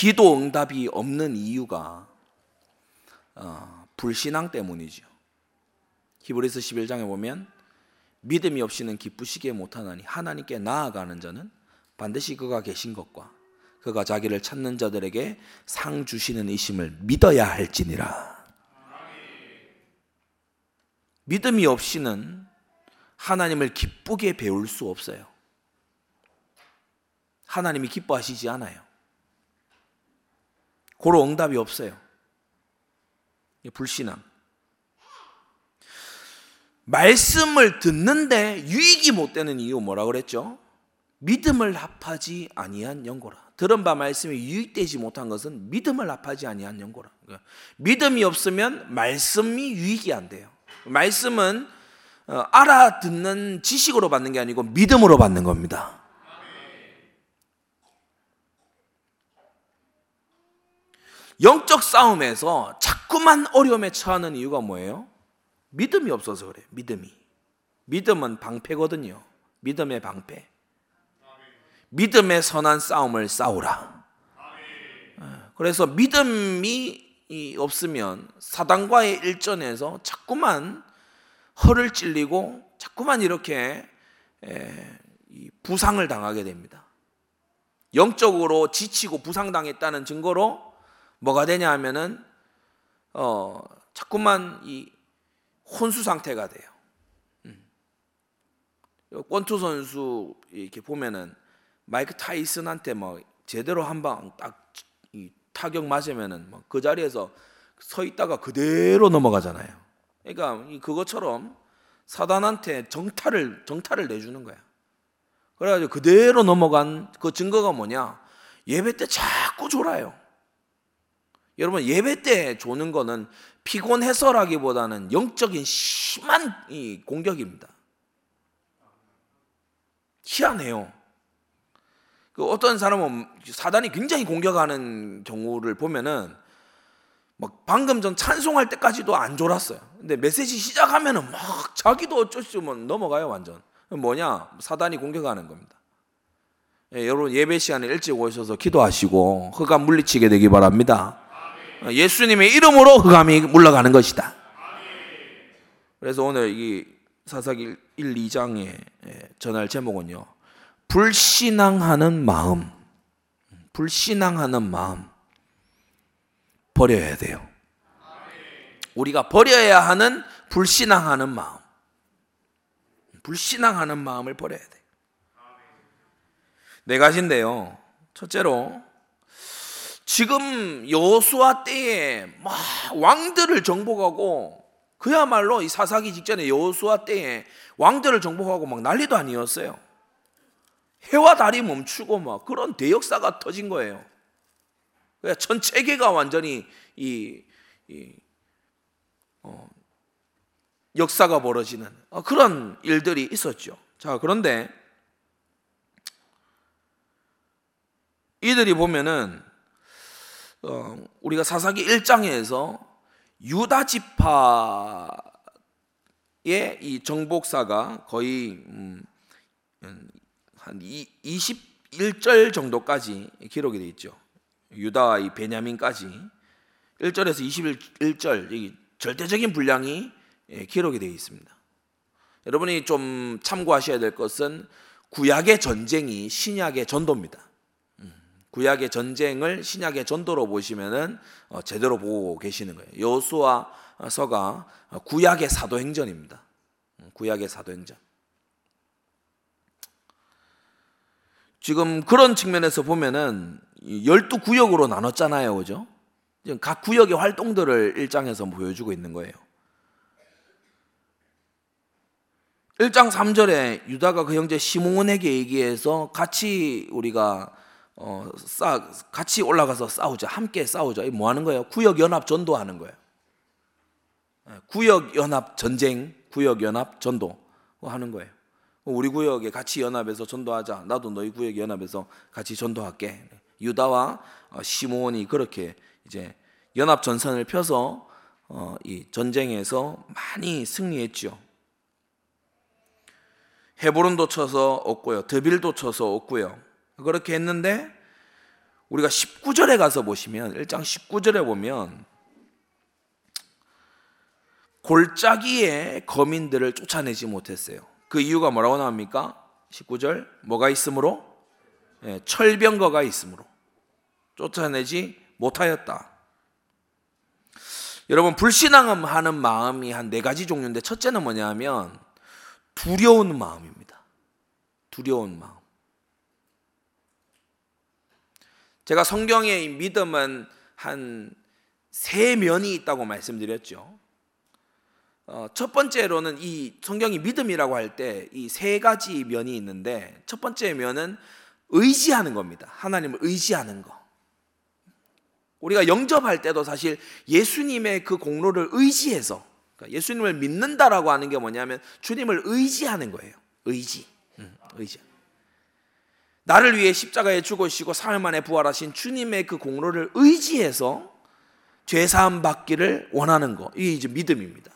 기도 응답이 없는 이유가 어, 불신앙 때문이죠. 히브리서 11장에 보면 믿음이 없이는 기쁘시게 못하나니 하나님께 나아가는 자는 반드시 그가 계신 것과 그가 자기를 찾는 자들에게 상 주시는 이심을 믿어야 할지니라. 믿음이 없이는 하나님을 기쁘게 배울 수 없어요. 하나님이 기뻐하시지 않아요. 고로 응답이 없어요. 불신앙. 말씀을 듣는데 유익이 못 되는 이유 뭐라 그랬죠? 믿음을 합하지 아니한 연고라. 들은 바 말씀이 유익되지 못한 것은 믿음을 합하지 아니한 연고라. 그러니까 믿음이 없으면 말씀이 유익이 안 돼요. 말씀은 어, 알아듣는 지식으로 받는 게 아니고 믿음으로 받는 겁니다. 영적 싸움에서 자꾸만 어려움에 처하는 이유가 뭐예요? 믿음이 없어서 그래. 믿음이. 믿음은 방패거든요. 믿음의 방패. 믿음의 선한 싸움을 싸우라. 어, 그래서 믿음이 없으면 사단과의 일전에서 자꾸만 허를 찔리고 자꾸만 이렇게 부상을 당하게 됩니다. 영적으로 지치고 부상당했다는 증거로 뭐가 되냐 하면은 어 자꾸만 이 혼수 상태가 돼요. 음. 권투 선수 이렇게 보면은 마이크 타이슨한테 뭐 제대로 한 방 딱 타격 맞으면은 뭐그 자리에서 서 있다가 그대로 넘어가잖아요. 그러니까 그것처럼 사단한테 정탈을 정탈을 내주는 거야. 그래가지고 그대로 넘어간 그 증거가 뭐냐? 예배 때 자꾸 졸아요. 여러분 예배 때 조는 거는 피곤해서라기보다는 영적인 심한 이 공격입니다. 희한해요. 그 어떤 사람은 사단이 굉장히 공격하는 경우를 보면은 막 방금 전 찬송할 때까지도 안 졸았어요. 근데 메시지 시작하면은 막 자기도 어쩔 수 없으면 넘어가요 완전. 뭐냐 사단이 공격하는 겁니다. 예, 여러분 예배 시간에 일찍 오셔서 기도하시고 흑암 물리치게 되기 바랍니다. 예수님의 이름으로 흑암이 물러가는 것이다. 그래서 오늘 이 사사기 1, 2장에 전할 제목은요. 불신앙하는 마음. 불신앙하는 마음. 버려야 돼요. 우리가 버려야 하는 불신앙하는 마음. 불신앙하는 마음을 버려야 돼. 네 가지인데요. 첫째로 지금 여호수아 때에 막 왕들을 정복하고 그야말로 이 사사기 직전에 여호수아 때에 왕들을 정복하고 막 난리도 아니었어요. 해와 달이 멈추고 막 그런 대역사가 터진 거예요. 전 체계가 완전히 이, 이 어, 역사가 벌어지는 어, 그런 일들이 있었죠. 자 그런데 이들이 보면은 어, 우리가 사사기 1장에서 유다 지파의 이 정복사가 거의 음, 한 21절 정도까지 기록이 되어 있죠. 유다와 이 베냐민까지 1절에서 21절 이 절대적인 분량이 예, 기록이 되어 있습니다. 여러분이 좀 참고하셔야 될 것은 구약의 전쟁이 신약의 전도입니다. 구약의 전쟁을 신약의 전도로 보시면은 어, 제대로 보고 계시는 거예요. 여수와서가 구약의 사도행전입니다. 음, 구약의 사도행전. 지금 그런 측면에서 보면은 12구역으로 나눴잖아요. 그죠? 각 구역의 활동들을 1장에서 보여주고 있는 거예요. 1장 3절에 유다가 그 형제 시몬에게 얘기해서 같이 우리가 어, 싸, 같이 올라가서 싸우자. 함께 싸우자. 이뭐 하는 거예요? 구역 연합 전도하는 거예요. 예, 구역 연합 전쟁, 구역 연합 전도 하는 거예요. 우리 구역에 같이 연합해서 전도하자. 나도 너희 구역 연합해서 같이 전도할게. 유다와 어, 시몬이 그렇게 이제 연합 전선을 펴서 어, 이 전쟁에서 많이 승리했죠. 헤브론도 쳐서 얻고요. 드빌도 쳐서 얻고요. 그렇게 했는데 우리가 19절에 가서 보시면 1장 19절에 보면 골짜기에 거민들을 쫓아내지 못했어요. 그 이유가 뭐라고 나옵니까? 19절 뭐가 있으므로 예, 철병거가 있으므로 쫓아내지 못하였다. 여러분 불신앙하는 마음이 한 네 가지 종류인데 첫째는 뭐냐면 두려운 마음입니다. 두려운 마음. 제가 성경의 믿음은 한 세 면이 있다고 말씀드렸죠. 어, 첫 번째로는 이 성경이 믿음이라고 할 때 이 세 가지 면이 있는데 첫 번째 면은 의지하는 겁니다. 하나님을 의지하는 거. 우리가 영접할 때도 사실 예수님의 그 공로를 의지해서 그러니까 예수님을 믿는다라고 하는 게 뭐냐면 주님을 의지하는 거예요. 의지. 음, 의지. 나를 위해 십자가에 죽으시고 사흘 만에 부활하신 주님의 그 공로를 의지해서 죄 사함 받기를 원하는 거. 이게 이제 믿음입니다.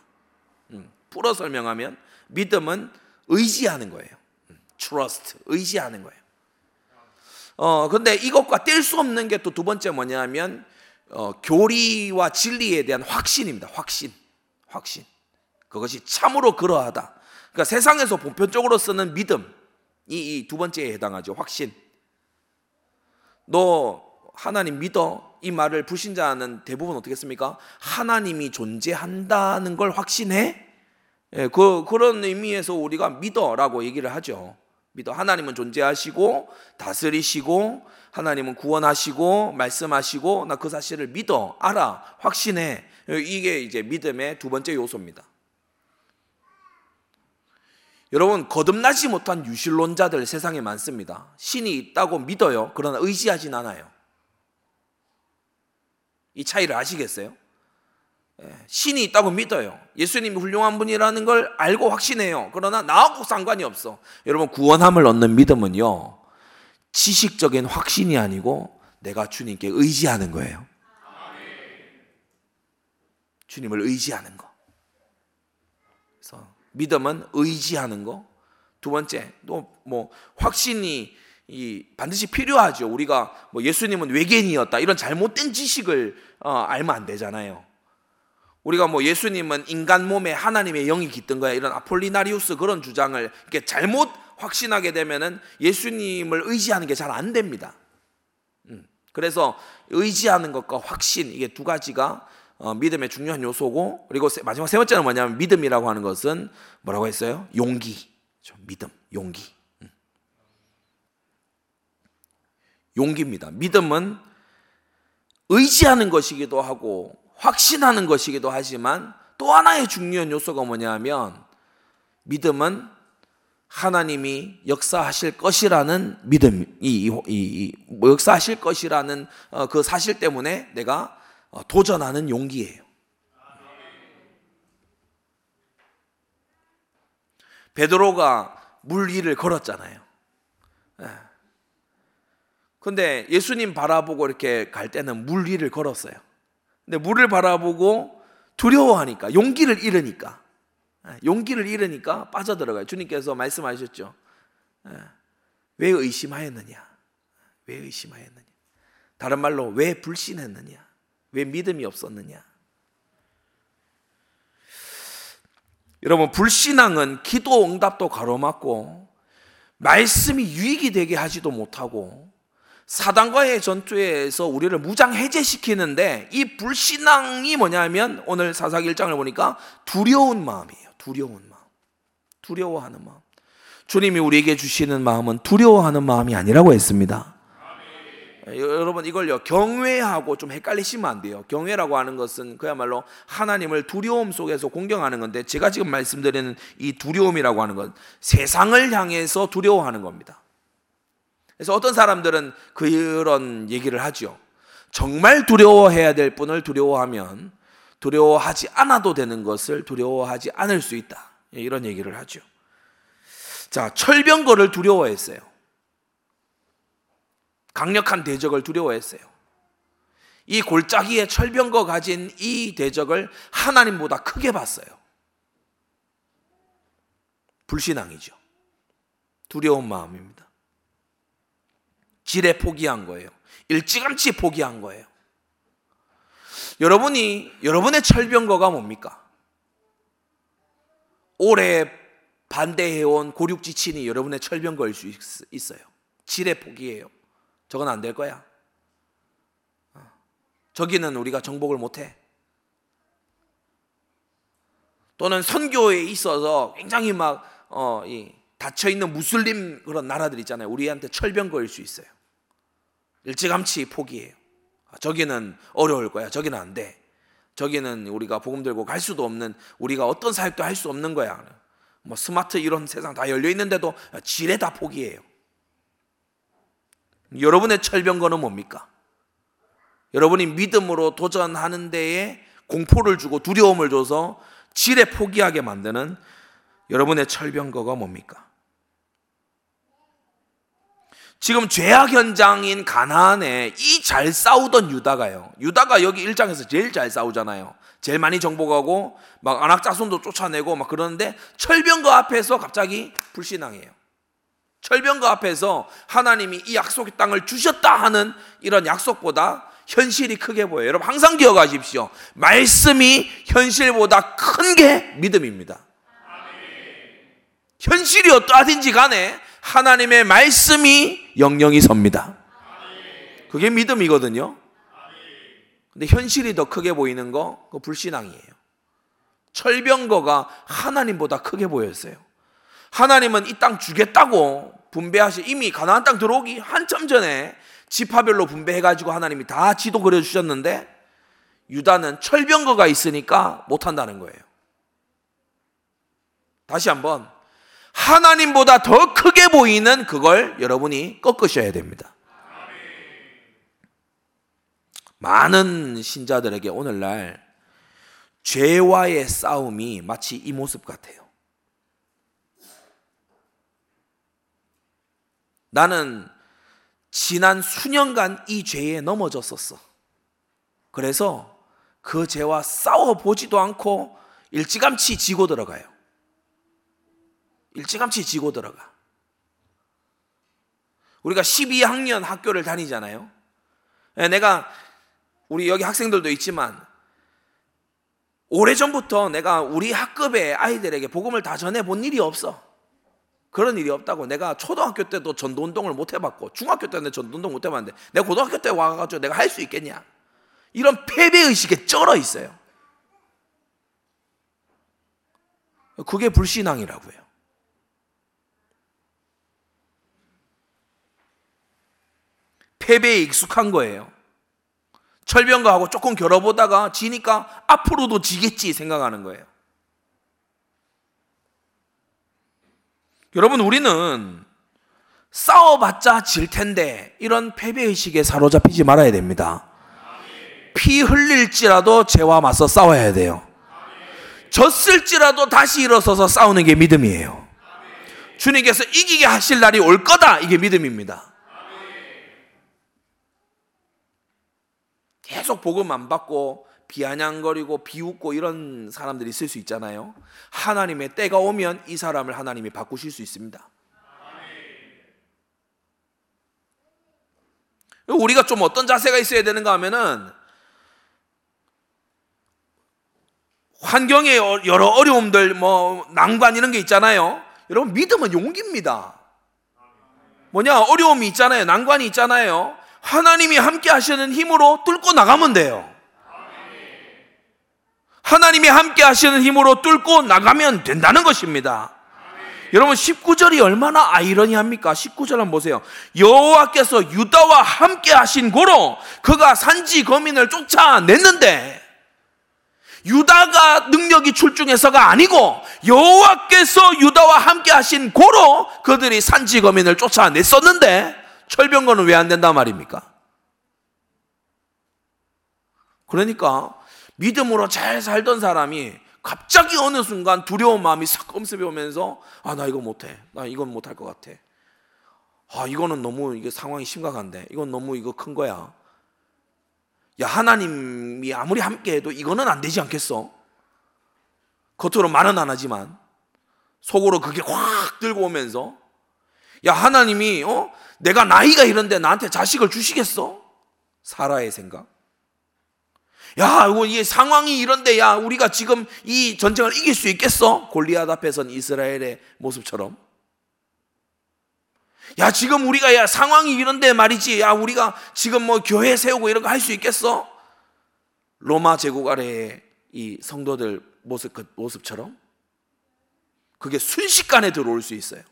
음, 풀어 설명하면 믿음은 의지하는 거예요. 음, trust, 의지하는 거예요. 어, 근데 이것과 뗄 수 없는 게 또 두 번째 뭐냐면 어, 교리와 진리에 대한 확신입니다. 확신. 확신. 그것이 참으로 그러하다. 그러니까 세상에서 보편적으로 쓰는 믿음. 이 두 번째에 해당하죠. 확신. 너 하나님 믿어? 이 말을 불신자는 대부분 어떻게 습니까 하나님이 존재한다는 걸 확신해? 예, 그, 그런 의미에서 우리가 믿어라고 얘기를 하죠. 믿어. 하나님은 존재하시고, 다스리시고, 하나님은 구원하시고, 말씀하시고, 나 그 사실을 믿어, 알아, 확신해. 이게 이제 믿음의 두 번째 요소입니다. 여러분, 거듭나지 못한 유실론자들 세상에 많습니다. 신이 있다고 믿어요. 그러나 의지하진 않아요. 이 차이를 아시겠어요? 예, 신이 있다고 믿어요. 예수님이 훌륭한 분이라는 걸 알고 확신해요. 그러나 나하고 상관이 없어. 여러분, 구원함을 얻는 믿음은요, 지식적인 확신이 아니고 내가 주님께 의지하는 거예요. 주님을 의지하는 거. 믿음은 의지하는 거. 두 번째, 또 뭐 확신이 이 반드시 필요하죠. 우리가 뭐 예수님은 외계인이었다 이런 잘못된 지식을 어, 알면 안 되잖아요. 우리가 뭐 예수님은 인간 몸에 하나님의 영이 깃든 거야 이런 아폴리나리우스 그런 주장을 이렇게 잘못 확신하게 되면은 예수님을 의지하는 게 잘 안 됩니다. 음, 그래서 의지하는 것과 확신 이게 두 가지가 어, 믿음의 중요한 요소고 그리고 마지막 세 번째는 뭐냐면 믿음이라고 하는 것은 뭐라고 했어요? 용기. 믿음, 용기. 음. 용기입니다. 믿음은 의지하는 것이기도 하고 확신하는 것이기도 하지만 또 하나의 중요한 요소가 뭐냐면 믿음은 하나님이 역사하실 것이라는 믿음, 이, 이, 이, 뭐 역사하실 것이라는 어, 그 사실 때문에 내가 어, 도전하는 용기예요. 베드로가 물 위를 걸었잖아요. 예. 근데 예수님 바라보고 이렇게 갈 때는 물 위를 걸었어요. 근데 물을 바라보고 두려워하니까 용기를 잃으니까 예, 용기를 잃으니까 빠져들어가요. 주님께서 말씀하셨죠. 예. 왜 의심하였느냐? 왜 의심하였느냐? 다른 말로 왜 불신했느냐? 왜 믿음이 없었느냐? 여러분 불신앙은 기도 응답도 가로막고 말씀이 유익이 되게 하지도 못하고 사단과의 전투에서 우리를 무장 해제시키는데 이 불신앙이 뭐냐면 오늘 사사기 1장을 보니까 두려운 마음이에요. 두려운 마음. 두려워하는 마음. 주님이 우리에게 주시는 마음은 두려워하는 마음이 아니라고 했습니다. 여러분 이걸요 경외하고 좀 헷갈리시면 안 돼요. 경외라고 하는 것은 그야말로 하나님을 두려움 속에서 공경하는 건데 제가 지금 말씀드리는 이 두려움이라고 하는 건 세상을 향해서 두려워하는 겁니다. 그래서 어떤 사람들은 그런 얘기를 하죠. 정말 두려워해야 될 분을 두려워하면 두려워하지 않아도 되는 것을 두려워하지 않을 수 있다. 예, 이런 얘기를 하죠. 자, 철병거를 두려워했어요. 강력한 대적을 두려워했어요. 이 골짜기에 철병거 가진 이 대적을 하나님보다 크게 봤어요. 불신앙이죠. 두려운 마음입니다. 지레 포기한 거예요. 일찌감치 포기한 거예요. 여러분이 여러분의 철병거가 뭡니까? 오래 반대해온 고륙지친이 여러분의 철병거일 수 있어요. 지뢰 포기예요. 저건 안 될 거야. 어. 저기는 우리가 정복을 못 해. 또는 선교에 있어서 굉장히 막 어, 닫혀 있는 무슬림 그런 나라들 있잖아요. 우리한테 철병 거일 수 있어요. 일찌감치 포기해요. 아, 저기는 어려울 거야. 저기는 안 돼. 저기는 우리가 복음 들고 갈 수도 없는 우리가 어떤 사역도 할 수 없는 거야. 뭐 스마트 이런 세상 다 열려 있는데도 지뢰 다 포기해요. 여러분의 철병거는 뭡니까? 여러분이 믿음으로 도전하는 데에 공포를 주고 두려움을 줘서 지레 포기하게 만드는 여러분의 철병거가 뭡니까? 지금 죄악 현장인 가나안에 이 잘 싸우던 유다가요. 유다가 여기 1장에서 제일 잘 싸우잖아요. 제일 많이 정복하고 막 안악자손도 쫓아내고 막 그러는데 철병거 앞에서 갑자기 불신앙해요. 철병거 앞에서 하나님이 이 약속의 땅을 주셨다 하는 이런 약속보다 현실이 크게 보여요. 여러분 항상 기억하십시오. 말씀이 현실보다 큰 게 믿음입니다. 현실이 어떠하든지 간에 하나님의 말씀이 영영이 섭니다. 그게 믿음이거든요. 근데 현실이 더 크게 보이는 거, 그 불신앙이에요. 철병거가 하나님보다 크게 보였어요. 하나님은 이 땅 주겠다고 분배하시 이미 가나안 땅 들어오기 한참 전에 지파별로 분배해 가지고 하나님이 다 지도 그려 주셨는데 유다는 철병거가 있으니까 못 한다는 거예요. 다시 한번 하나님보다 더 크게 보이는 그걸 여러분이 꺾으셔야 됩니다. 많은 신자들에게 오늘날 죄와의 싸움이 마치 이 모습 같아요. 나는 지난 수년간 이 죄에 넘어졌었어. 그래서 그 죄와 싸워 보지도 않고 일찌감치 지고 들어가요. 일찌감치 지고 들어가. 우리가 12학년 학교를 다니잖아요. 예, 내가 우리 여기 학생들도 있지만 오래전부터 내가 우리 학급의 아이들에게 복음을 다 전해 본 일이 없어. 그런 일이 없다고. 내가 초등학교 때도 전도운동을 못 해봤고 중학교 때는 전도운동 못 해봤는데 내가 고등학교 때 와가지고 내가 할 수 있겠냐? 이런 패배의식에 쩔어 있어요. 그게 불신앙이라고요. 패배에 익숙한 거예요. 철병가하고 조금 겨뤄보다가 지니까 앞으로도 지겠지 생각하는 거예요 여러분, 우리는 싸워봤자 질 텐데 이런 패배의식에 사로잡히지 말아야 됩니다. 피 흘릴지라도 죄와 맞서 싸워야 돼요. 졌을지라도 다시 일어서서 싸우는 게 믿음이에요. 주님께서 이기게 하실 날이 올 거다. 이게 믿음입니다. 계속 복음 안 받고 비아냥거리고 비웃고 이런 사람들이 있을 수 있잖아요. 하나님의 때가 오면 이 사람을 하나님이 바꾸실 수 있습니다. 우리가 좀 어떤 자세가 있어야 되는가 하면은 환경에 여러 어려움들 뭐 난관 이런 게 있잖아요. 여러분 믿음은 용기입니다. 뭐냐 어려움이 있잖아요. 난관이 있잖아요. 하나님이 함께 하시는 힘으로 뚫고 나가면 돼요. 하나님이 함께 하시는 힘으로 뚫고 나가면 된다는 것입니다. 여러분 19절이 얼마나 아이러니합니까? 19절 한번 보세요. 여호와께서 유다와 함께 하신 고로 그가 산지 거민을 쫓아냈는데 유다가 능력이 출중해서가 아니고 여호와께서 유다와 함께 하신 고로 그들이 산지 거민을 쫓아냈었는데 철병거는 왜 안 된단 말입니까? 그러니까 믿음으로 잘 살던 사람이 갑자기 어느 순간 두려운 마음이 싹 엄습해 오면서 아 나 이거 못해. 나 이건 못할 것 같아. 아 이거는 너무 이게 상황이 심각한데. 이건 너무 이거 큰 거야. 야 하나님이 아무리 함께해도 이거는 안 되지 않겠어? 겉으로 말은 안 하지만 속으로 그게 확 들고 오면서 야 하나님이 어? 내가 나이가 이런데 나한테 자식을 주시겠어? 사라의 생각? 야, 이 상황이 이런데 야, 우리가 지금 이 전쟁을 이길 수 있겠어? 골리앗 앞에선 이스라엘의 모습처럼. 야, 지금 우리가 야, 상황이 이런데 말이지. 야, 우리가 지금 뭐 교회 세우고 이런 거 할 수 있겠어? 로마 제국 아래의 이 성도들 모습 그 모습처럼 그게 순식간에 들어올 수 있어요.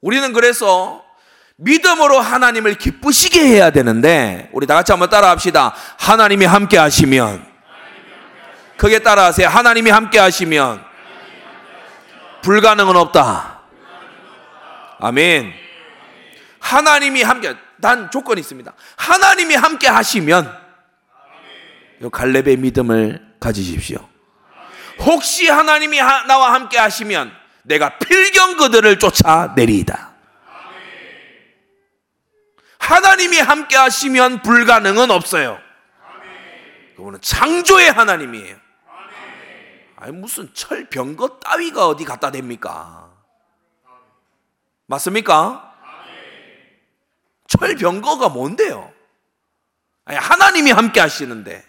우리는 그래서 믿음으로 하나님을 기쁘시게 해야 되는데 우리 다 같이 한번 따라 합시다. 하나님이 함께 하시면 크게 따라하세요. 하나님이 함께 하시면 불가능은 없다. 아멘. 하나님이 함께 단 조건이 있습니다. 하나님이 함께 하시면 갈렙의 믿음을 가지십시오. 혹시 하나님이 나와 함께 하시면 내가 필경 그들을 쫓아내리이다. 하나님이 함께 하시면 불가능은 없어요. 그분은 창조의 하나님이에요. 아니 무슨 철병거 따위가 어디 갖다 댑니까? 맞습니까? 철병거가 뭔데요? 아니 하나님이 함께 하시는데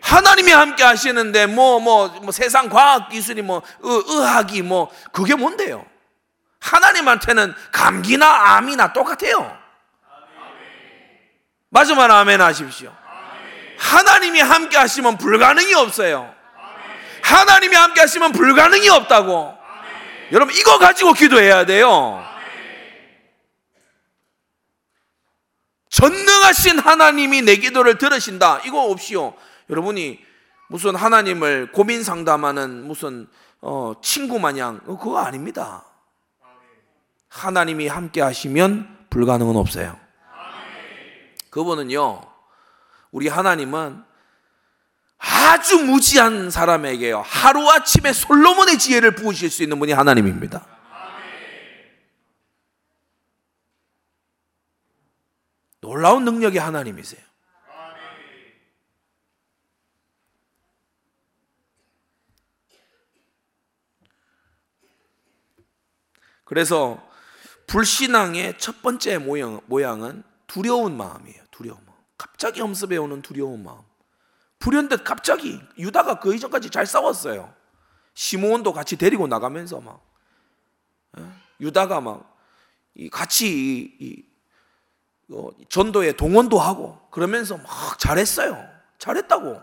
하나님이 함께 하시는데 뭐, 뭐, 뭐 세상 과학 기술이 뭐 의, 의학이 뭐 그게 뭔데요? 하나님한테는 감기나 암이나 똑같아요. 마지막 아멘 하십시오. 하나님이 함께 하시면 불가능이 없어요. 하나님이 함께 하시면 불가능이 없다고. 여러분 이거 가지고 기도해야 돼요. 전능하신 하나님이 내 기도를 들으신다. 이거 없이요. 여러분이 무슨 하나님을 고민 상담하는 무슨 어, 친구 마냥 어, 그거 아닙니다. 하나님이 함께 하시면 불가능은 없어요. 그분은요, 우리 하나님은 아주 무지한 사람에게요, 하루아침에 솔로몬의 지혜를 부으실 수 있는 분이 하나님입니다. 놀라운 능력의 하나님이세요. 그래서 불신앙의 첫 번째 모양, 모양은 두려운 마음이에요. 두려운 마음. 갑자기 엄습해 오는 두려운 마음. 불현듯 갑자기 유다가 그 이전까지 잘 싸웠어요. 시므온도 같이 데리고 나가면서 막 예? 유다가 막 같이 이, 이, 어, 전도에 동원도 하고 그러면서 막 잘했어요. 잘했다고.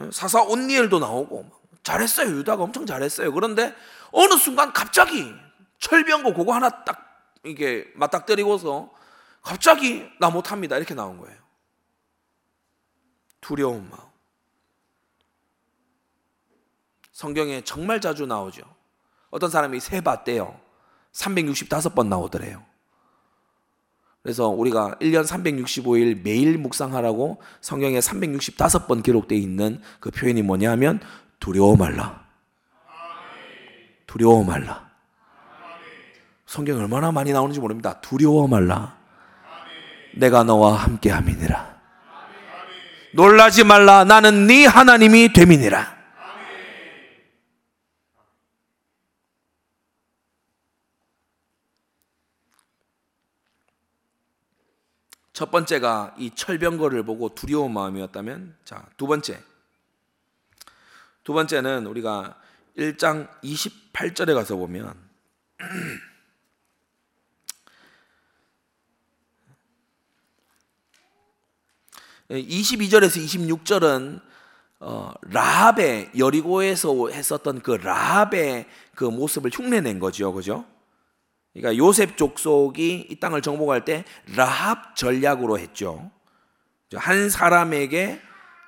예? 사사 온니엘도 나오고 잘했어요. 유다가 엄청 잘했어요. 그런데 어느 순간 갑자기 철병고 그거 하나 딱 이게 맞닥뜨리고서 갑자기 나 못합니다. 이렇게 나온 거예요. 두려운 마음. 성경에 정말 자주 나오죠. 어떤 사람이 세 봤대요. 365번 나오더래요. 그래서 우리가 1년 365일 매일 묵상하라고 성경에 365번 기록되어 있는 그 표현이 뭐냐 하면 두려워 말라. 두려워 말라. 성경 얼마나 많이 나오는지 모릅니다. 두려워 말라. 내가 너와 함께 함이니라. 놀라지 말라. 나는 네 하나님이 됨이니라. 첫 번째가 이 철병거를 보고 두려운 마음이었다면, 자, 두 번째. 두 번째는 우리가 1장 28절에 가서 보면 22절에서 26절은 어, 라합의 여리고에서 했었던 그 라합의 그 모습을 흉내낸 거죠, 그죠? 그러니까 요셉 족속이 이 땅을 정복할 때 라합 전략으로 했죠. 한 사람에게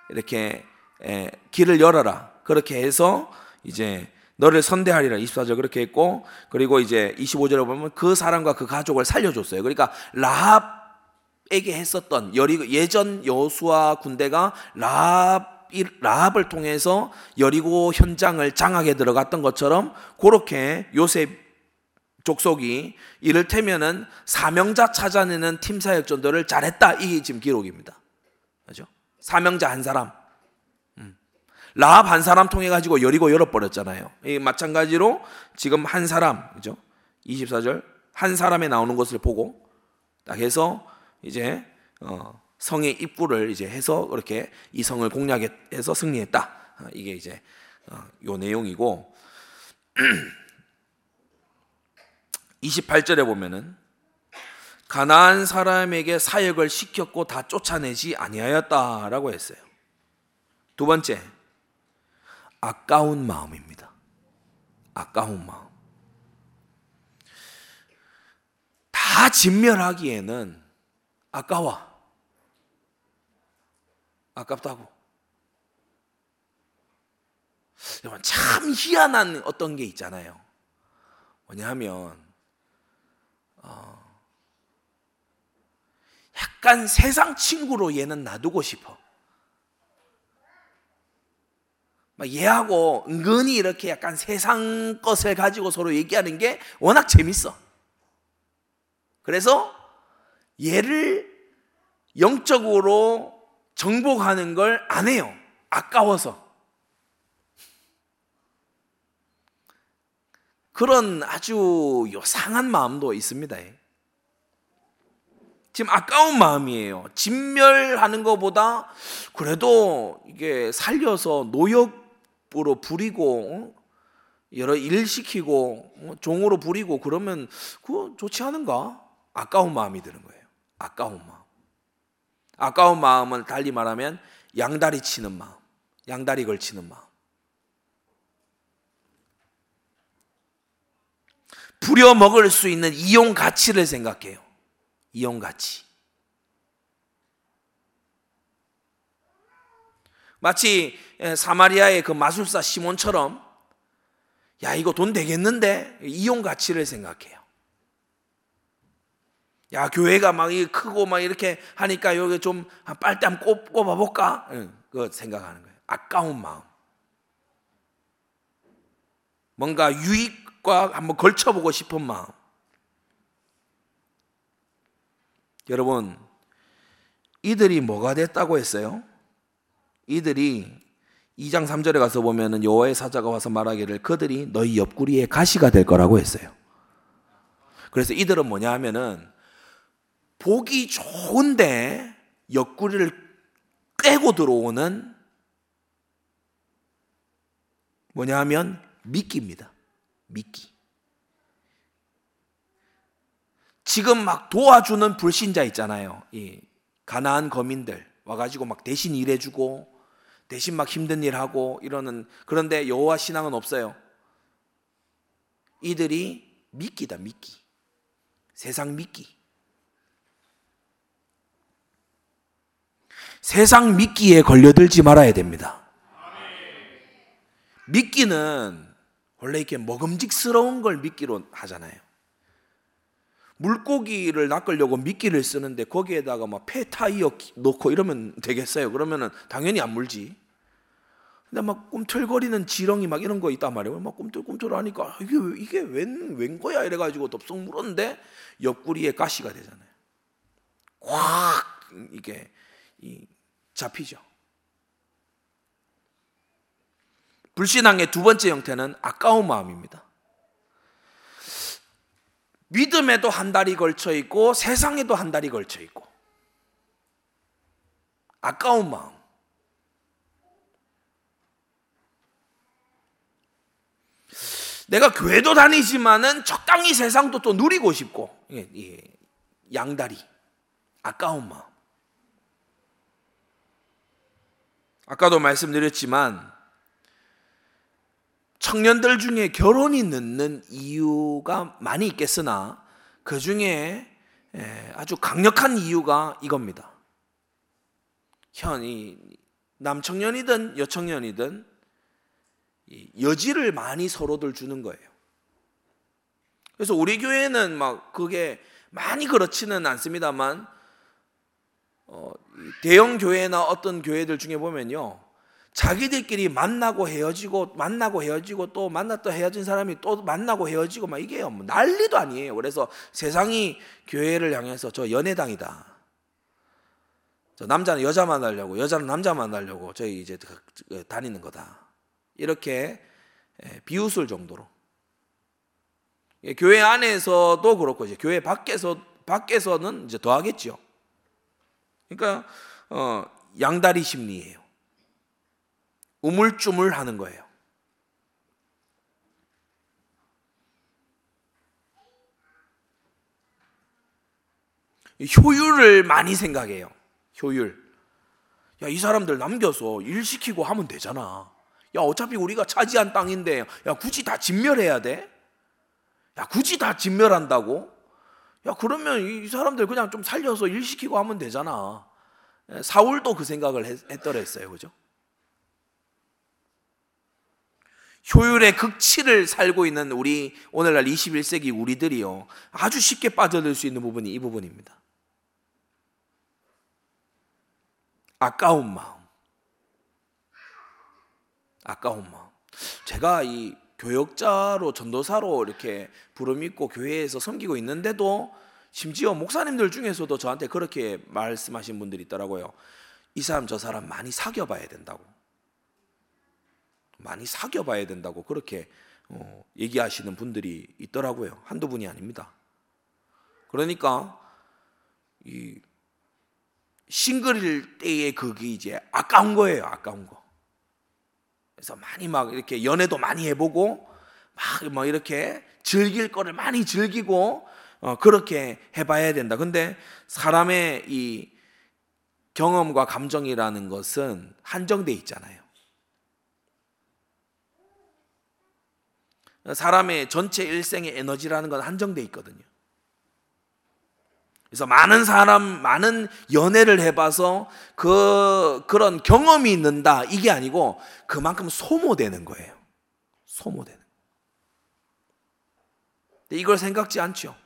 이렇게 에, 길을 열어라. 그렇게 해서 이제 너를 선대하리라 24절 그렇게 했고 그리고 이제 25절에 보면 그 사람과 그 가족을 살려줬어요. 그러니까 라합 에게 했었던 여리 예전 여수와 군대가 라합 라합을 통해서 여리고 현장을 장악에 들어갔던 것처럼 그렇게 요셉 족속이 이를테면은 사명자 찾아내는 팀 사역 전도를 잘했다 이게 지금 기록입니다. 그죠? 사명자 한 사람 라합 한 사람 통해 가지고 여리고 열어버렸잖아요. 마찬가지로 지금 한 사람, 그죠? 24절 한 사람에 나오는 것을 보고 딱 해서 이제 어, 성의 입구를 이제 해서 그렇게 이 성을 공략해서 승리했다. 어, 이게 이제 어, 요 내용이고 28절에 보면은 가나안 사람에게 사역을 시켰고 다 쫓아내지 아니하였다라고 했어요. 두 번째 아까운 마음입니다. 아까운 마음. 다 진멸하기에는 아까워. 아깝다고. 여러분 참 희한한 어떤 게 있잖아요. 뭐냐면 어, 약간 세상 친구로 얘는 놔두고 싶어. 막 얘하고 은근히 이렇게 약간 세상 것을 가지고 서로 얘기하는 게 워낙 재밌어. 그래서 얘를 영적으로 정복하는 걸 안 해요. 아까워서. 그런 아주 요상한 마음도 있습니다. 지금 아까운 마음이에요. 진멸하는 것보다 그래도 이게 살려서 노역으로 부리고 어? 여러 일 시키고 어? 종으로 부리고 그러면 그거 좋지 않은가? 아까운 마음이 드는 거예요. 아까운 마음. 아까운 마음은 달리 말하면 양다리 치는 마음, 양다리 걸치는 마음. 부려 먹을 수 있는 이용 가치를 생각해요. 이용 가치. 마치 사마리아의 그 마술사 시몬처럼 야 이거 돈 되겠는데 이용 가치를 생각해요. 야 교회가 막 크고 막 이렇게 하니까 여기 좀 빨대 한번 꼽아 볼까? 그 생각하는 거예요. 아까운 마음. 뭔가 유익과 한번 걸쳐보고 싶은 마음. 여러분, 이들이 뭐가 됐다고 했어요? 이들이 2장 3절에 가서 보면은 여호와의 사자가 와서 말하기를 그들이 너희 옆구리에 가시가 될 거라고 했어요. 그래서 이들은 뭐냐 하면은 보기 좋은데 옆구리를 꿰고 들어오는 뭐냐 하면 미끼입니다. 미끼. 지금 막 도와주는 불신자 있잖아요. 이 가나안 거민들 와가지고 막 대신 일해주고 대신 막 힘든 일 하고 이러는 그런데 여호와 신앙은 없어요. 이들이 미끼다 미끼. 세상 미끼. 세상 미끼에 걸려들지 말아야 됩니다. 미끼는 원래 이렇게 먹음직스러운 걸 미끼로 하잖아요. 물고기를 낚으려고 미끼를 쓰는데 거기에다가 막 폐타이어 넣고 이러면 되겠어요? 그러면은 당연히 안 물지. 근데 막 꿈틀거리는 지렁이 막 이런 거 있단 말이에요. 막 꿈틀꿈틀 하니까 이게 이게 웬, 웬 거야 이래가지고 덥석 물었는데 옆구리에 가시가 되잖아요. 확 이게 잡히죠. 불신앙의 두 번째 형태는 아까운 마음입니다. 믿음에도 한 달이 걸쳐 있고 세상에도 한 달이 걸쳐 있고 아까운 마음. 내가 교회도 다니지만은 적당히 세상도 또 누리고 싶고 예, 예, 양다리 아까운 마음. 아까도 말씀드렸지만 청년들 중에 결혼이 늦는 이유가 많이 있겠으나 그 중에 아주 강력한 이유가 이겁니다. 현이 남청년이든 여청년이든 여지를 많이 서로들 주는 거예요. 그래서 우리 교회는 막 그게 많이 그렇지는 않습니다만 어, 대형 교회나 어떤 교회들 중에 보면요. 자기들끼리 만나고 헤어지고 만나고 헤어지고 또 만났다 헤어진 사람이 또 만나고 헤어지고 막 이게 뭐 난리도 아니에요. 그래서 세상이 교회를 향해서 저 연애당이다. 저 남자는 여자 만나려고 여자는 남자 만나려고 저희 이제 그, 그 다니는 거다. 이렇게 비웃을 정도로 교회 안에서도 그렇고 이제 교회 밖에서 밖에서는 이제 더 하겠죠. 그러니까 어, 양다리 심리예요. 우물쭈물 하는 거예요. 효율을 많이 생각해요. 효율. 야, 이 사람들 남겨서 일 시키고 하면 되잖아. 야, 어차피 우리가 차지한 땅인데, 야, 굳이 다 진멸해야 돼? 야, 굳이 다 진멸한다고? 야, 그러면 이 사람들 그냥 좀 살려서 일 시키고 하면 되잖아. 예, 사울도 그 생각을 했, 더랬어요 그죠? 효율의 극치를 살고 있는 우리 오늘날 21세기 우리들이요. 아주 쉽게 빠져들 수 있는 부분이 이 부분입니다. 아까운 마음. 아까운 마음. 제가 이 교역자로 전도사로 이렇게 부름 있고 교회에서 섬기고 있는데도 심지어 목사님들 중에서도 저한테 그렇게 말씀하신 분들이 있더라고요. 이 사람 저 사람 많이 사귀어 봐야 된다고. 많이 사귀어 봐야 된다고 그렇게 어, 얘기하시는 분들이 있더라고요. 한두 분이 아닙니다. 그러니까 이 싱글일 때의 그게 이제 아까운 거예요. 아까운 거. 그래서 많이 막 이렇게 연애도 많이 해보고 막 뭐 이렇게 즐길 거를 많이 즐기고 어, 그렇게 해봐야 된다. 근데 사람의 이 경험과 감정이라는 것은 한정돼 있잖아요. 사람의 전체 일생의 에너지라는 건 한정돼 있거든요. 그래서 많은 사람, 많은 연애를 해봐서 그, 그런 경험이 있는다. 이게 아니고 그만큼 소모되는 거예요. 소모되는. 근데 이걸 생각지 않죠.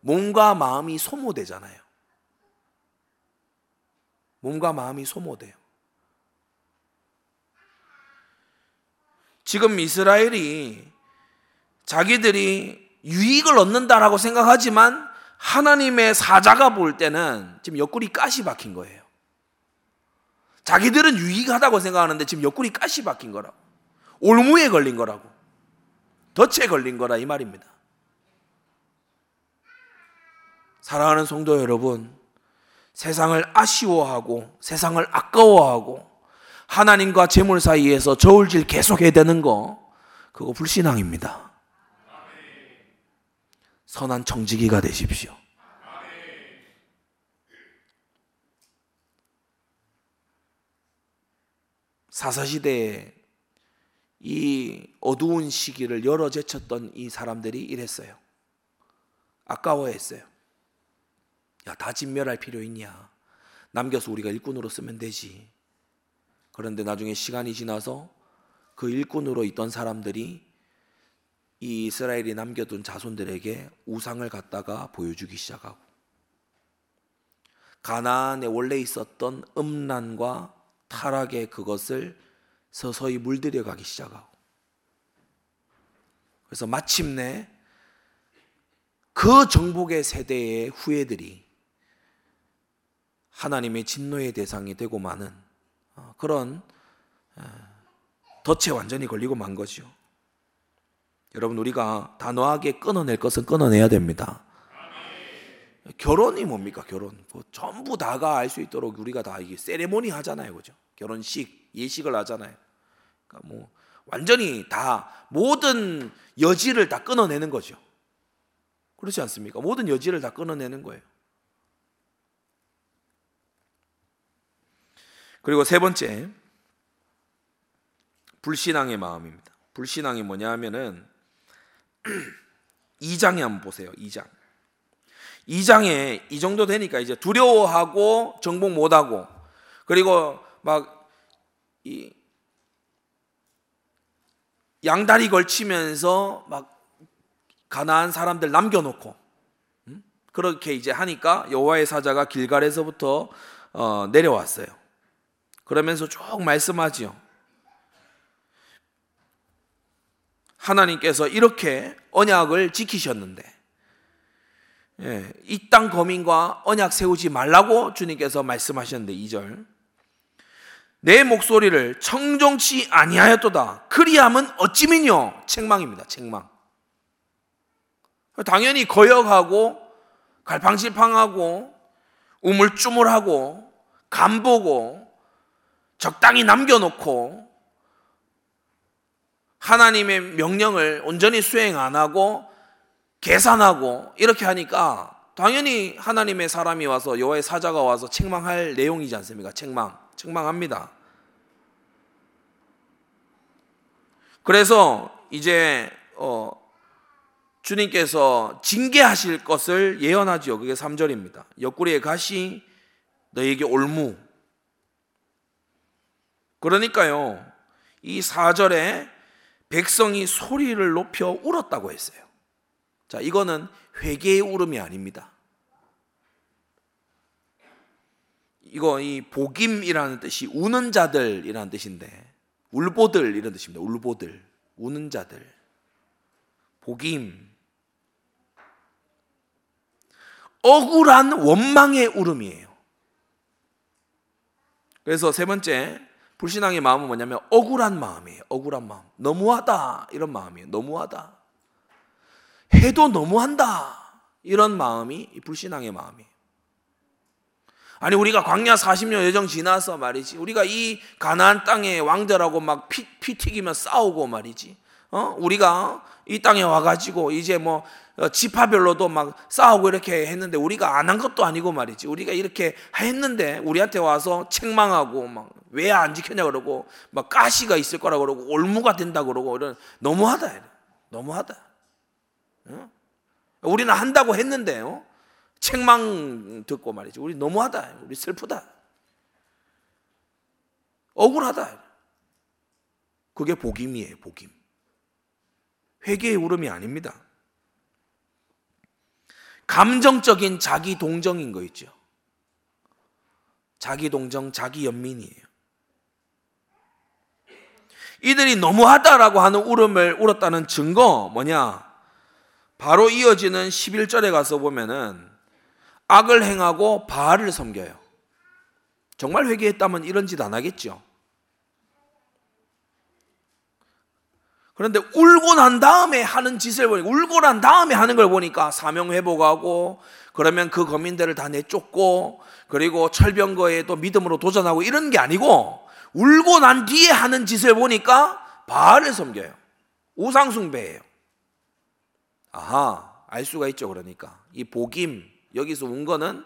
몸과 마음이 소모되잖아요. 몸과 마음이 소모돼요. 지금 이스라엘이 자기들이 유익을 얻는다라고 생각하지만 하나님의 사자가 볼 때는 지금 옆구리 가시 박힌 거예요. 자기들은 유익하다고 생각하는데 지금 옆구리 가시 박힌 거라고. 올무에 걸린 거라고. 덫에 걸린 거라 이 말입니다. 사랑하는 성도 여러분, 세상을 아쉬워하고 세상을 아까워하고 하나님과 재물 사이에서 저울질 계속해야 되는 거 그거 불신앙입니다. 선한 청지기가 되십시오. 사사시대에 이 어두운 시기를 열어 제쳤던 이 사람들이 이랬어요. 아까워했어요. 야, 다 진멸할 필요 있냐? 남겨서 우리가 일꾼으로 쓰면 되지. 그런데 나중에 시간이 지나서 그 일꾼으로 있던 사람들이 이 이스라엘이 남겨둔 자손들에게 우상을 갖다가 보여주기 시작하고 가나안에 원래 있었던 음란과 타락의 그것을 서서히 물들여 가기 시작하고 그래서 마침내 그 정복의 세대의 후예들이 하나님의 진노의 대상이 되고 마는 어, 그런 어, 덫에 완전히 걸리고 만 거죠. 여러분 우리가 단호하게 끊어낼 것은 끊어내야 됩니다. 결혼이 뭡니까 결혼? 뭐 전부 다가 알 수 있도록 우리가 다 이게 세레모니 하잖아요, 그죠? 결혼식 예식을 하잖아요. 그러니까 뭐 완전히 다 모든 여지를 다 끊어내는 거죠. 그렇지 않습니까? 모든 여지를 다 끊어내는 거예요. 그리고 세 번째 불신앙의 마음입니다. 불신앙이 뭐냐 하면은 2장에 한번 보세요. 2장. 2장에 이 정도 되니까 이제 두려워하고 정복 못하고 그리고 막이 양다리 걸치면서 막 가난한 사람들 남겨놓고 음? 그렇게 이제 하니까 여호와의 사자가 길갈에서부터 어, 내려왔어요. 그러면서 쭉 말씀하지요. 하나님께서 이렇게 언약을 지키셨는데 예, 이땅 거민과 언약 세우지 말라고 주님께서 말씀하셨는데 2절. 내 목소리를 청정치 아니하였도다. 그리함은 어찌미뇨? 책망입니다 책망. 당연히 거역하고 갈팡질팡하고 우물쭈물하고 간보고 적당히 남겨놓고 하나님의 명령을 온전히 수행 안 하고 계산하고 이렇게 하니까 당연히 하나님의 사람이 와서 여호와의 사자가 와서 책망할 내용이지 않습니까? 책망, 책망합니다. 그래서 이제 어 주님께서 징계하실 것을 예언하지요. 그게 3절입니다. 옆구리에 가시 너에게 올무. 그러니까요. 이 4절에 백성이 소리를 높여 울었다고 했어요. 자, 이거는 회개의 울음이 아닙니다. 이거 이 복임이라는 뜻이 우는 자들이라는 뜻인데 울보들 이런 뜻입니다. 울보들, 우는 자들. 복임. 억울한 원망의 울음이에요. 그래서 세 번째 불신앙의 마음은 뭐냐면 억울한 마음이에요. 억울한 마음. 너무하다 이런 마음이에요. 너무하다. 해도 너무한다 이런 마음이 불신앙의 마음이에요. 아니 우리가 광야 40년 여정 지나서 말이지. 우리가 이 가나안 땅에 왕들하고 막 피, 피 튀기며 싸우고 말이지. 어? 우리가 이 땅에 와가지고 이제 뭐 어, 지파별로도 막 싸우고 이렇게 했는데 우리가 안 한 것도 아니고 말이지. 우리가 이렇게 했는데 우리한테 와서 책망하고 막 왜 안 지켰냐 그러고 막 가시가 있을 거라 그러고 올무가 된다 그러고 이런 너무하다. 너무하다. 어? 우리는 한다고 했는데 요 책망 듣고 말이지. 우리 너무하다. 우리 슬프다. 억울하다. 그게 복임이에요, 복임. 회개의 울음이 아닙니다. 감정적인 자기 동정인 거 있죠. 자기 동정, 자기 연민이에요. 이들이 너무하다라고 하는 울음을 울었다는 증거 뭐냐? 바로 이어지는 11절에 가서 보면은 악을 행하고 바알을 섬겨요. 정말 회개했다면 이런 짓 안 하겠죠. 그런데 울고 난 다음에 하는 짓을 보니까 울고 난 다음에 하는 걸 보니까 사명 회복하고 그러면 그 거민들을 다 내쫓고 그리고 철병거에 또 믿음으로 도전하고 이런 게 아니고 울고 난 뒤에 하는 짓을 보니까 바알을 섬겨요. 우상숭배예요. 아하, 알 수가 있죠. 그러니까 이 복임 여기서 운 거는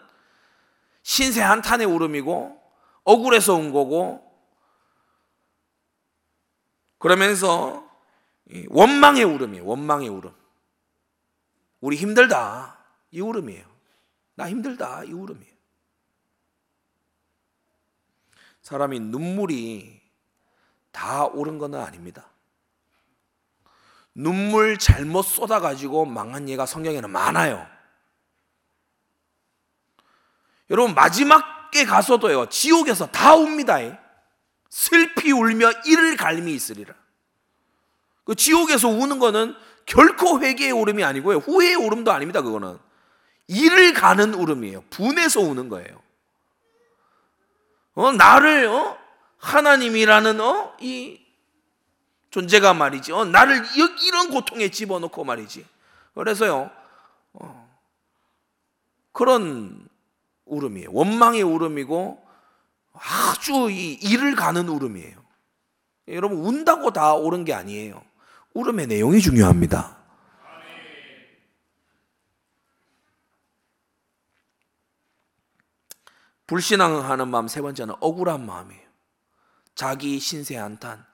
신세 한탄의 울음이고 억울해서 운 거고 그러면서 원망의 울음이에요. 원망의 울음. 우리 힘들다. 이 울음이에요. 나 힘들다. 이 울음이에요. 사람이 눈물이 다 오른 건 아닙니다. 눈물 잘못 쏟아가지고 망한 예가 성경에는 많아요. 여러분, 마지막에 가서도요, 지옥에서 다 옵니다. 슬피 울며 이를 갈미 있으리라. 그 지옥에서 우는 거는 결코 회개의 울음이 아니고요. 후회의 울음도 아닙니다. 그거는. 이를 가는 울음이에요. 분해서 우는 거예요. 어, 나를, 어? 하나님이라는, 어? 이 존재가 말이지. 어, 나를 이런 고통에 집어넣고 말이지. 그래서요, 어, 그런 울음이에요. 원망의 울음이고 아주 이 이를 가는 울음이에요. 여러분, 운다고 다 옳은 게 아니에요. 울음의 내용이 중요합니다. 불신앙하는 마음 세 번째는 억울한 마음이에요. 자기 신세 한탄,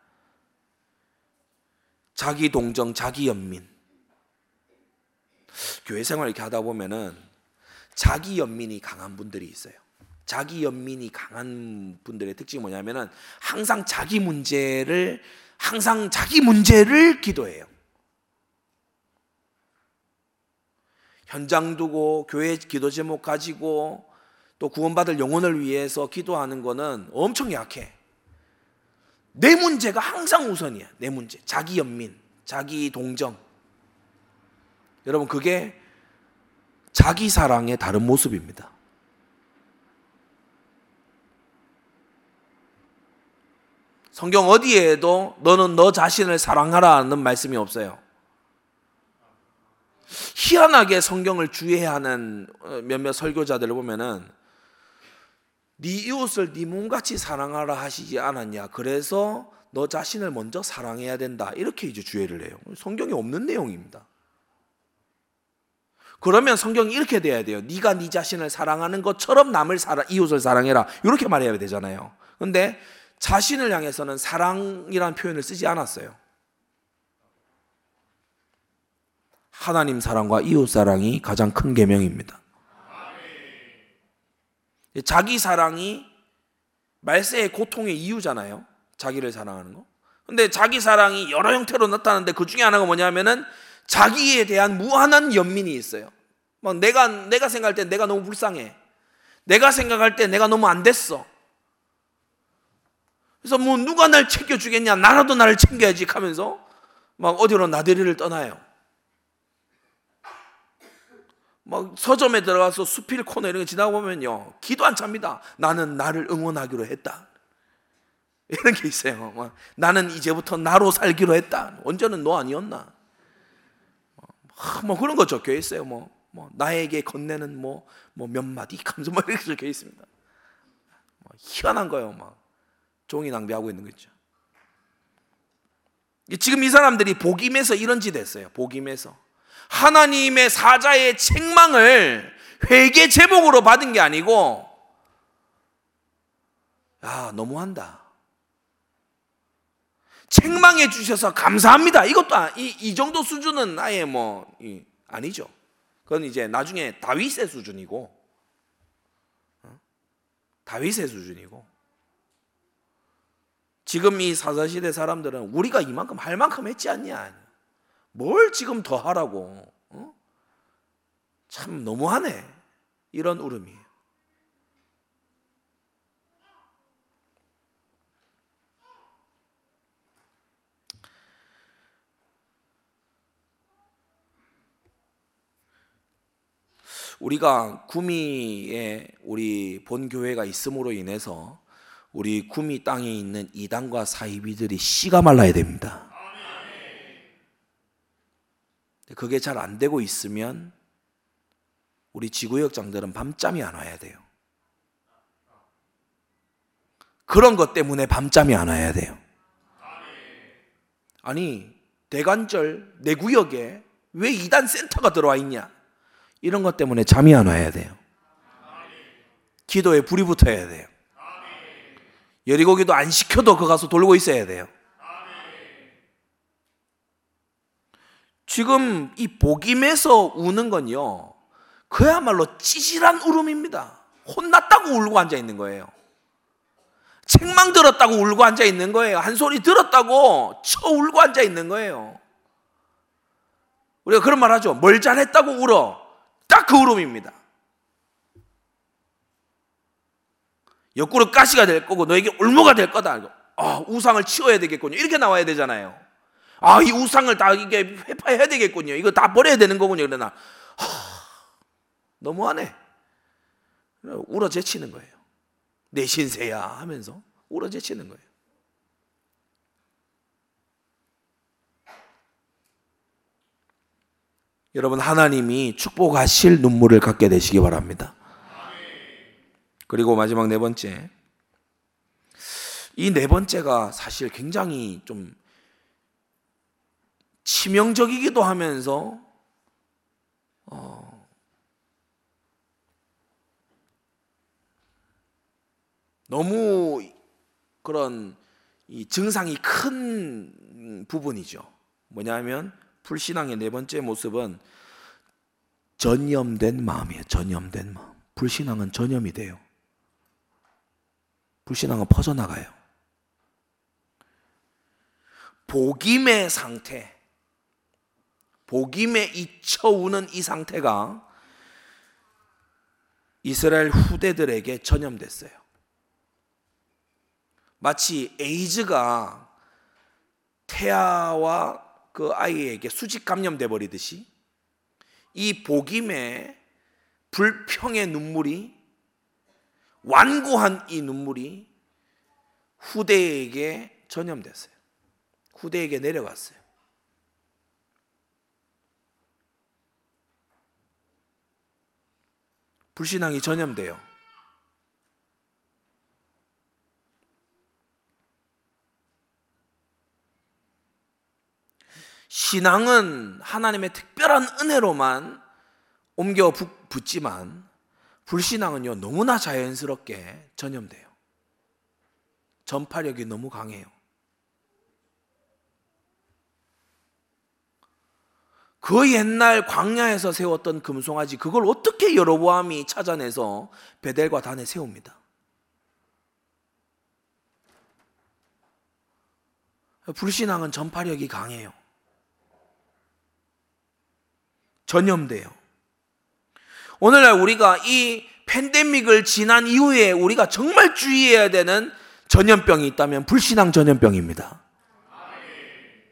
자기 동정, 자기 연민. 교회 생활 이렇게 하다 보면은 자기 연민이 강한 분들이 있어요. 자기 연민이 강한 분들의 특징이 뭐냐면은 항상 자기 문제를 항상 자기 문제를 기도해요. 현장 두고 교회 기도 제목 가지고 또 구원받을 영혼을 위해서 기도하는 거는 엄청 약해. 내 문제가 항상 우선이야. 내 문제. 자기 연민, 자기 동정. 여러분, 그게 자기 사랑의 다른 모습입니다. 성경 어디에도 너는 너 자신을 사랑하라는 말씀이 없어요. 희한하게 성경을 주의하는 어, 몇몇 설교자들을 보면은 네 이웃을 네 몸같이 사랑하라 하시지 않았냐. 그래서 너 자신을 먼저 사랑해야 된다. 이렇게 이제 주의를 해요. 성경에 없는 내용입니다. 그러면 성경이 이렇게 돼야 돼요. 네가 네 자신을 사랑하는 것처럼 남을 사랑, 이웃을 사랑해라. 이렇게 말해야 되잖아요. 근데 자신을 향해서는 사랑이라는 표현을 쓰지 않았어요. 하나님 사랑과 이웃 사랑이 가장 큰 계명입니다. 자기 사랑이 말세의 고통의 이유잖아요. 자기를 사랑하는 거. 근데 자기 사랑이 여러 형태로 나타나는데 그 중에 하나가 뭐냐면은 자기에 대한 무한한 연민이 있어요. 막 내가 내가 생각할 때 내가 너무 불쌍해. 내가 생각할 때 내가 너무 안 됐어. 그래서 뭐 누가 날 챙겨 주겠냐? 나라도 나를 챙겨야지 하면서 막 어디로 나들이를 떠나요. 막 서점에 들어가서 수필 코너 이런 거 지나가 보면요. 기도 안 찹니다. 나는 나를 응원하기로 했다. 이런 게 있어요. 나는 이제부터 나로 살기로 했다. 언제는 너 아니었나? 뭐 그런 거 적혀 있어요. 뭐, 뭐 나에게 건네는 뭐, 뭐 몇 마디 뭐 이렇게 적혀 있습니다. 뭐 희한한 거예요. 막 종이 낭비하고 있는 거죠. 지금 이 사람들이 복임에서 이런 짓 했어요. 복임에서 하나님의 사자의 책망을 회개 제목으로 받은 게 아니고 야 너무한다. 책망해 주셔서 감사합니다. 이것도 이, 이 정도 수준은 아예 뭐 이, 아니죠. 그건 이제 나중에 다윗의 수준이고 어? 다윗의 수준이고 지금 이 사사시대 사람들은 우리가 이만큼 할 만큼 했지 않냐. 뭘 지금 더 하라고. 어? 참 너무하네. 이런 울음이에요. 우리가 구미에 우리 본 교회가 있음으로 인해서 우리 구미 땅에 있는 이단과 사이비들이 씨가 말라야 됩니다. 그게 잘 안 되고 있으면 우리 지구역장들은 밤잠이 안 와야 돼요. 그런 것 때문에 밤잠이 안 와야 돼요. 아니, 대관절 내 구역에 왜 이단 센터가 들어와 있냐? 이런 것 때문에 잠이 안 와야 돼요. 기도에 불이 붙어야 돼요. 여리고 기도 안 시켜도 그 가서 돌고 있어야 돼요. 지금 이 복임에서 우는 건요. 그야말로 찌질한 울음입니다. 혼났다고 울고 앉아 있는 거예요. 책망 들었다고 울고 앉아 있는 거예요. 한 소리 들었다고 쳐 울고 앉아 있는 거예요. 우리가 그런 말 하죠. 뭘 잘했다고 울어. 딱 그 울음입니다. 옆구리 가시가 될 거고 너에게 울모가 될 거다. 아, 우상을 치워야 되겠군요. 이렇게 나와야 되잖아요. 아, 이 우상을 다 이게 회파해야 되겠군요. 이거 다 버려야 되는 거군요. 그러나 하, 너무하네. 울어제치는 거예요. 내 신세야 하면서 울어제치는 거예요. 여러분 하나님이 축복하실 눈물을 갖게 되시기 바랍니다. 그리고 마지막 네 번째. 이 네 번째가 사실 굉장히 좀 치명적이기도 하면서 어, 너무 그런 이 증상이 큰 부분이죠. 뭐냐면 불신앙의 네 번째 모습은 전염된 마음이에요. 전염된 마음. 불신앙은 전염이 돼요. 불신앙은 퍼져나가요. 복임의 상태, 복임에 잊혀오는 이 상태가 이스라엘 후대들에게 전염됐어요. 마치 에이즈가 태아와 그 아이에게 수직 감염돼 버리듯이 이 복임의 불평의 눈물이 완고한 이 눈물이 후대에게 전염됐어요. 후대에게 내려갔어요. 불신앙이 전염돼요. 신앙은 하나님의 특별한 은혜로만 옮겨 붙지만 불신앙은요 너무나 자연스럽게 전염돼요. 전파력이 너무 강해요. 그 옛날 광야에서 세웠던 금송아지 그걸 어떻게 여로보암이 찾아내서 베델과 단에 세웁니다. 불신앙은 전파력이 강해요. 전염돼요. 오늘날 우리가 이 팬데믹을 지난 이후에 우리가 정말 주의해야 되는 전염병이 있다면 불신앙 전염병입니다.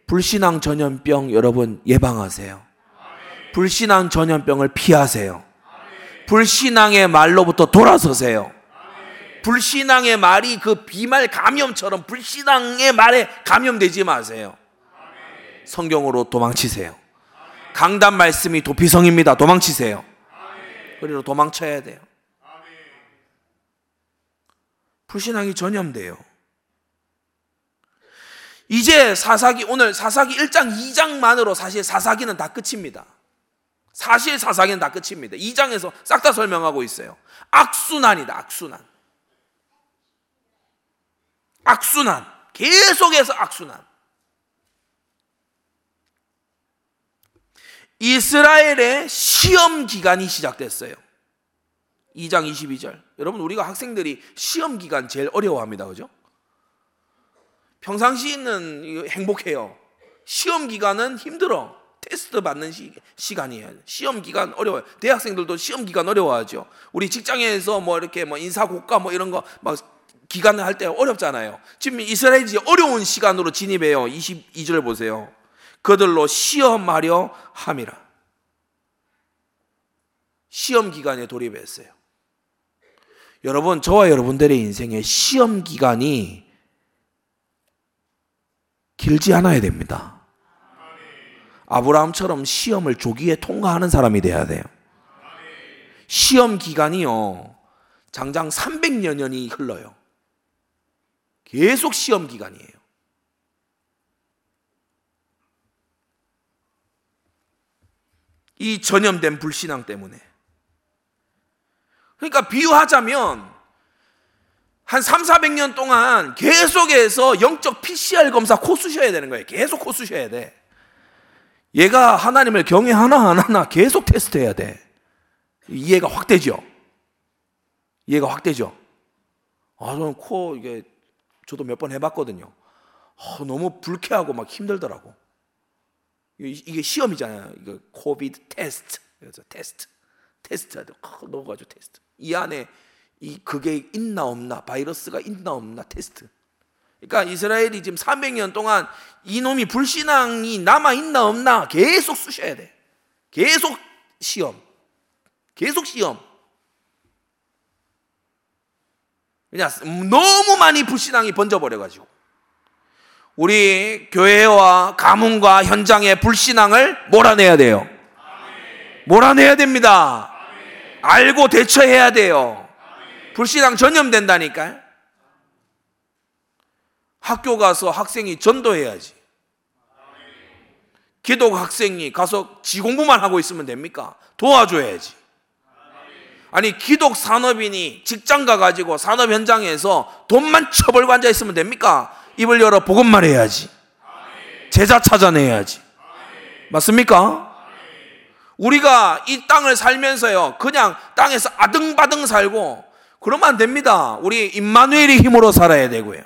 불신앙 전염병 여러분 예방하세요. 불신앙 전염병을 피하세요. 불신앙의 말로부터 돌아서세요. 불신앙의 말이 그 비말 감염처럼 불신앙의 말에 감염되지 마세요. 성경으로 도망치세요. 강단 말씀이 도피성입니다. 도망치세요. 그리고 도망쳐야 돼요. 불신앙이 전염돼요. 이제 사사기 오늘 사사기 1장 2장만으로 사실 사사기는 다 끝입니다. 사실 사사기는 다 끝입니다. 2장에서 싹 다 설명하고 있어요. 악순환이다. 악순환. 악순환. 계속해서 악순환. 이스라엘의 시험 기간이 시작됐어요. 2장 22절. 여러분 우리가 학생들이 시험 기간 제일 어려워합니다. 그죠? 평상시는 행복해요. 시험 기간은 힘들어. 테스트 받는 시, 시간이에요. 시험 기간 어려워요. 대학생들도 시험 기간 어려워하죠. 우리 직장에서 뭐 이렇게 뭐 인사 고과 뭐 이런 거 막 기간을 할 때 어렵잖아요. 지금 이스라엘이 어려운 시간으로 진입해요. 22절 보세요. 그들로 시험하려 함이라. 시험 기간에 돌입했어요. 여러분, 저와 여러분들의 인생에 시험 기간이 길지 않아야 됩니다. 아브라함처럼 시험을 조기에 통과하는 사람이 돼야 돼요. 시험 기간이요, 장장 300여 년이 흘러요. 계속 시험 기간이에요. 이 전염된 불신앙 때문에. 그러니까 비유하자면 한 3, 400년 동안 계속해서 영적 PCR 검사 코 쑤셔야 되는 거예요. 계속 코 쑤셔야 돼. 얘가 하나님을 경외하나 안 하나 계속 테스트해야 돼. 이해가 확 되죠? 이해가 확 되죠? 아, 저는 코 이게 저도 몇 번 해봤거든요. 아, 너무 불쾌하고 막 힘들더라고. 이게 시험이잖아요. 이거 COVID 테스트. 그래서 테스트. 테스트하죠. 넣어가지고 테스트. 이 안에 이 그게 있나 없나, 바이러스가 있나 없나 테스트. 그러니까 이스라엘이 지금 300년 동안 이놈이 불신앙이 남아 있나 없나 계속 쑤셔야 돼. 계속 시험. 계속 시험. 그냥 너무 많이 불신앙이 번져버려가지고. 우리 교회와 가문과 현장의 불신앙을 몰아내야 돼요. 몰아내야 됩니다. 알고 대처해야 돼요. 불신앙 전염된다니까요. 학교 가서 학생이 전도해야지. 기독 학생이 가서 지 공부만 하고 있으면 됩니까? 도와줘야지. 아니 기독 산업인이 직장 가가지고 산업 현장에서 돈만 처벌고 앉아 있으면 됩니까? 입을 열어 복음 말 해야지. 제자 찾아내야지. 맞습니까? 우리가 이 땅을 살면서요, 그냥 땅에서 아등바등 살고, 그러면 안 됩니다. 우리 임마누엘의 힘으로 살아야 되고요.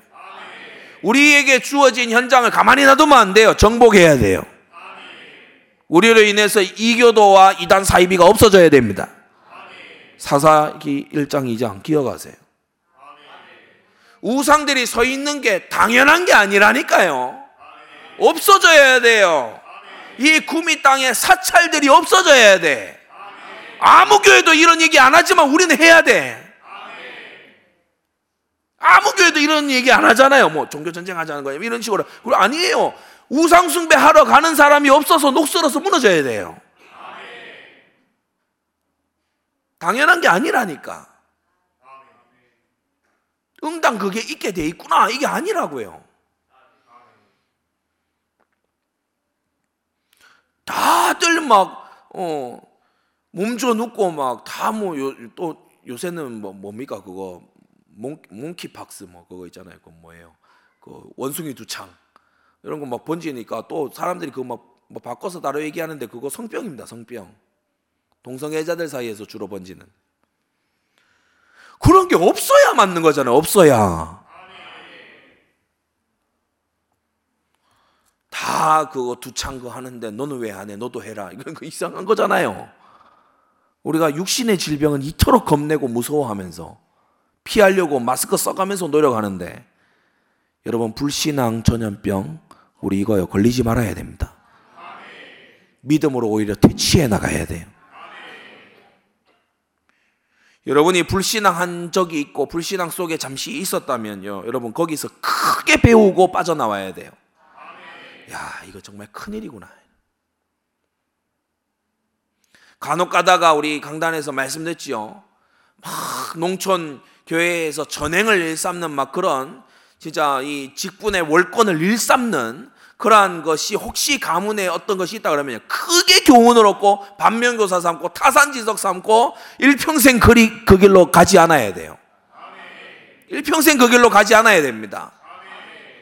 우리에게 주어진 현장을 가만히 놔두면 안 돼요. 정복해야 돼요. 우리로 인해서 이교도와 이단 사이비가 없어져야 됩니다. 사사기 1장 2장 기억하세요. 우상들이 서 있는 게 당연한 게 아니라니까요. 없어져야 돼요. 이 구미 땅에 사찰들이 없어져야 돼. 아무 교회도 이런 얘기 안 하지만 우리는 해야 돼. 아무 교회도 이런 얘기 안 하잖아요. 뭐 종교 전쟁 하자는 거예요. 이런 식으로. 그리고 아니에요. 우상 숭배 하러 가는 사람이 없어서 녹슬어서 무너져야 돼요. 당연한 게 아니라니까. 응당 그게 있게 돼 있구나. 이게 아니라고요. 다들 막, 어, 몸져 눕고 막 다뭐또 요새는 뭐 뭡니까 그거 몽, 몽키박스 뭐 그거 있잖아요. 그 뭐예요? 그 원숭이 두창 이런 거 막 번지니까 또 사람들이 그거 막 뭐 바꿔서 따로 얘기하는데 그거 성병입니다. 성병. 동성애자들 사이에서 주로 번지는. 그런 게 없어야 맞는 거잖아요. 없어야. 다 그거 두창 거 하는데 너는 왜 안 해? 너도 해라. 이건 그 이상한 거잖아요. 우리가 육신의 질병은 이토록 겁내고 무서워하면서 피하려고 마스크 써가면서 노력하는데 여러분 불신앙 전염병 우리 이거요 걸리지 말아야 됩니다. 믿음으로 오히려 퇴치해 나가야 돼요. 여러분이 불신앙한 적이 있고 불신앙 속에 잠시 있었다면요. 여러분 거기서 크게 배우고 빠져나와야 돼요. 야, 이거 정말 큰일이구나. 간혹 가다가 우리 강단에서 말씀드렸지요. 막 농촌 교회에서 전행을 일삼는 막 그런 진짜 이 직분의 월권을 일삼는 그러한 것이 혹시 가문에 어떤 것이 있다 그러면 크게 교훈을 얻고 반면교사 삼고 타산지석 삼고 일평생 그리 그 길로 가지 않아야 돼요. 일평생 그 길로 가지 않아야 됩니다.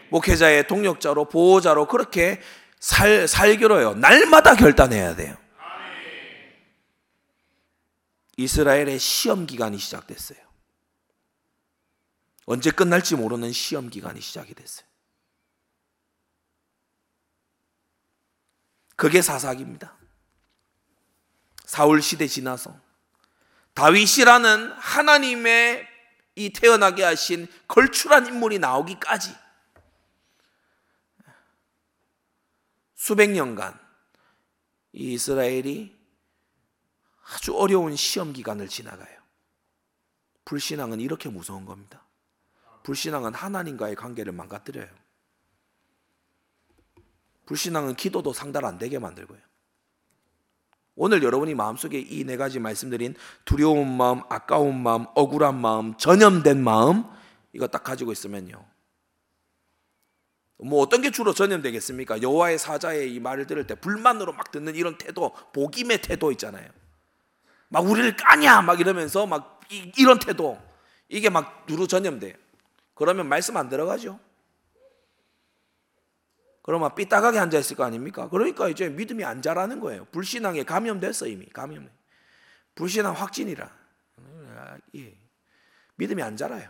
목회자의 동력자로 보호자로 그렇게 살 살기로요. 날마다 결단해야 돼요. 이스라엘의 시험 기간이 시작됐어요. 언제 끝날지 모르는 시험 기간이 시작이 됐어요. 그게 사사기입니다. 사울 시대 지나서 다윗이라는 하나님의 이 태어나게 하신 걸출한 인물이 나오기까지 수백 년간 이 이스라엘이 아주 어려운 시험 기간을 지나가요. 불신앙은 이렇게 무서운 겁니다. 불신앙은 하나님과의 관계를 망가뜨려요. 불신앙은 기도도 상달 안 되게 만들고요. 오늘 여러분이 마음속에 이 네 가지 말씀드린 두려운 마음, 아까운 마음, 억울한 마음, 전염된 마음 이거 딱 가지고 있으면요. 뭐 어떤 게 주로 전염되겠습니까? 여호와의 사자의 이 말을 들을 때 불만으로 막 듣는 이런 태도, 복임의 태도 있잖아요. 막 우리를 까냐 막 이러면서 막 이, 런 태도 이게 막 두루 전염돼요. 그러면 말씀 안 들어가죠. 그러면 삐딱하게 앉아 있을 거 아닙니까? 그러니까 이제 믿음이 안 자라는 거예요. 불신앙에 감염됐어 이미 감염. 불신앙 확진이라. 예. 믿음이 안 자라요.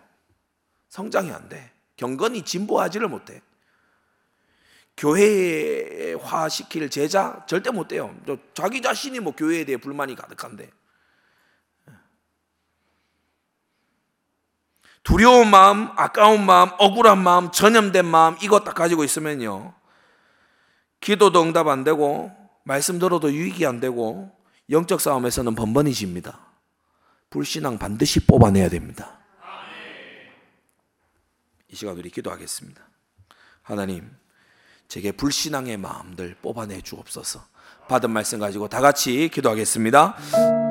성장이 안 돼. 경건이 진보하지를 못해. 교회화 시킬 제자 절대 못 돼요. 자기 자신이 뭐 교회에 대해 불만이 가득한데. 두려운 마음, 아까운 마음, 억울한 마음, 전염된 마음 이것 딱 가지고 있으면요. 기도도 응답 안 되고 말씀 들어도 유익이 안 되고 영적 싸움에서는 번번이 집니다. 불신앙 반드시 뽑아내야 됩니다. 이 시간 우리 기도하겠습니다. 하나님, 제게 불신앙의 마음들 뽑아내 주옵소서. 받은 말씀 가지고 다 같이 기도하겠습니다.